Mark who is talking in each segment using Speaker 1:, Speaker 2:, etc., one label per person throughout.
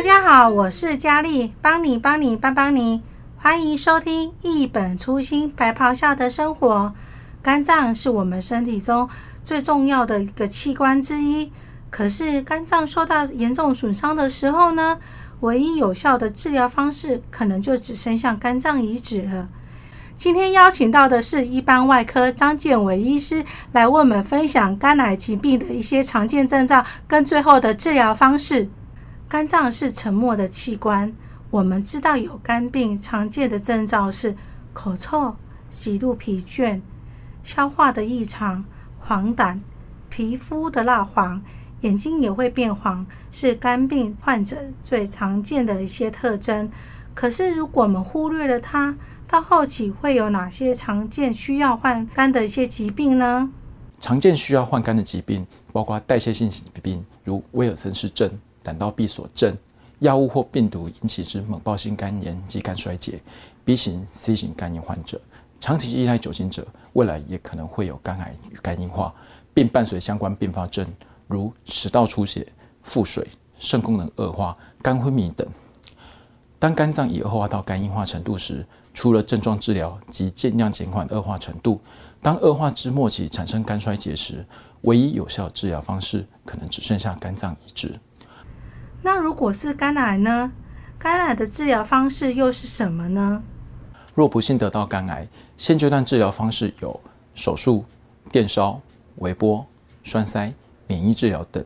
Speaker 1: 大家好，我是佳丽，帮你帮你帮帮你，欢迎收听一本初心白袍下的生活。肝脏是我们身体中最重要的一个器官之一，可是肝脏受到严重损伤的时候呢，唯一有效的治疗方式可能就只剩下肝脏移植了。今天邀请到的是一般外科张建伟医师来为我们分享肝癌疾病的一些常见症状跟最后的治疗方式。肝脏是沉默的器官，我们知道有肝病常见的征兆是口臭、极度疲倦、消化的异常、黄疸、皮肤的蜡黄、眼睛也会变黄，是肝病患者最常见的一些特征。可是如果我们忽略了它，到后期会有哪些常见需要换肝的一些疾病呢？
Speaker 2: 常见需要换肝的疾病包括代谢性疾病，如威尔森氏症、胆道闭锁症、药物或病毒引起之猛暴性肝炎及肝衰竭、B 型、C 型肝炎患者，长期依赖酒精者，未来也可能会有肝癌与肝硬化，并伴随相关并发症，如食道出血、腹水、肾功能恶化、肝昏迷等。当肝脏已恶化到肝硬化程度时，除了症状治疗及尽量减缓恶化程度，当恶化之末期产生肝衰竭时，唯一有效治疗方式可能只剩下肝脏移植。
Speaker 1: 那如果是肝癌呢？肝癌的治疗方式又是什么呢？
Speaker 2: 若不幸得到肝癌，现阶段治疗方式有手术、电烧、微波、栓塞、免疫治疗等。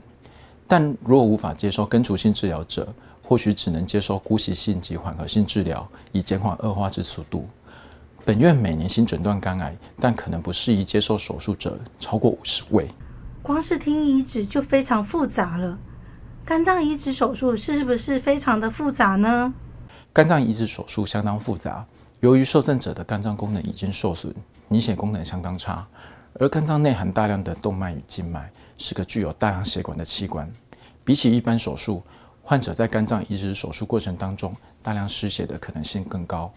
Speaker 2: 但若无法接受根除性治疗者，或许只能接受姑息性及缓和性治疗，以减缓恶化之速度。本院每年新诊断肝癌，但可能不适宜接受手术者超过五十位。
Speaker 1: 光是听移植就非常复杂了。肝脏移植手术是不是非常的复杂呢？
Speaker 2: 肝脏移植手术相当复杂，由于受赠者的肝脏功能已经受损，凝血功能相当差，而肝脏内含大量的动脉与静脉，是个具有大量血管的器官。比起一般手术，患者在肝脏移植手术过程当中，大量失血的可能性更高。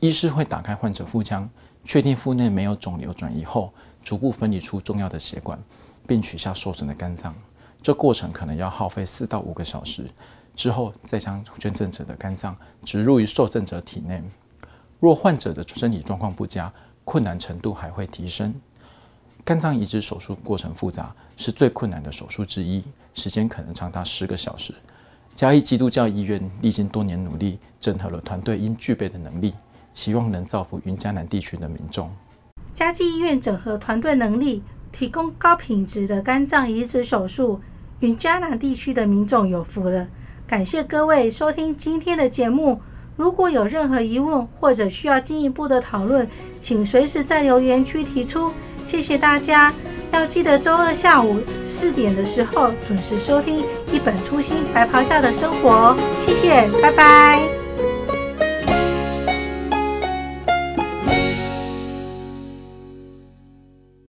Speaker 2: 医师会打开患者腹腔，确定腹内没有肿瘤转移后，逐步分离出重要的血管，并取下受损的肝脏。这过程可能要耗费四到五个小时，之后再将捐赠者的肝脏植入于受赠者体内。若患者的身体状况不佳，困难程度还会提升。肝脏移植手术过程复杂，是最困难的手术之一，时间可能长达十个小时。嘉义基督教医院历经多年努力，整合了团队应具备的能力，期望能造福云嘉南地区的民众。
Speaker 1: 嘉基医院整合团队能力，提供高品质的肝脏移植手术，云嘉南地区的民众有福了。感谢各位收听今天的节目。如果有任何疑问或者需要进一步的讨论，请随时在留言区提出。谢谢大家。要记得周二下午四点的时候准时收听《一本初心白袍下的生活》哦，谢谢，拜拜。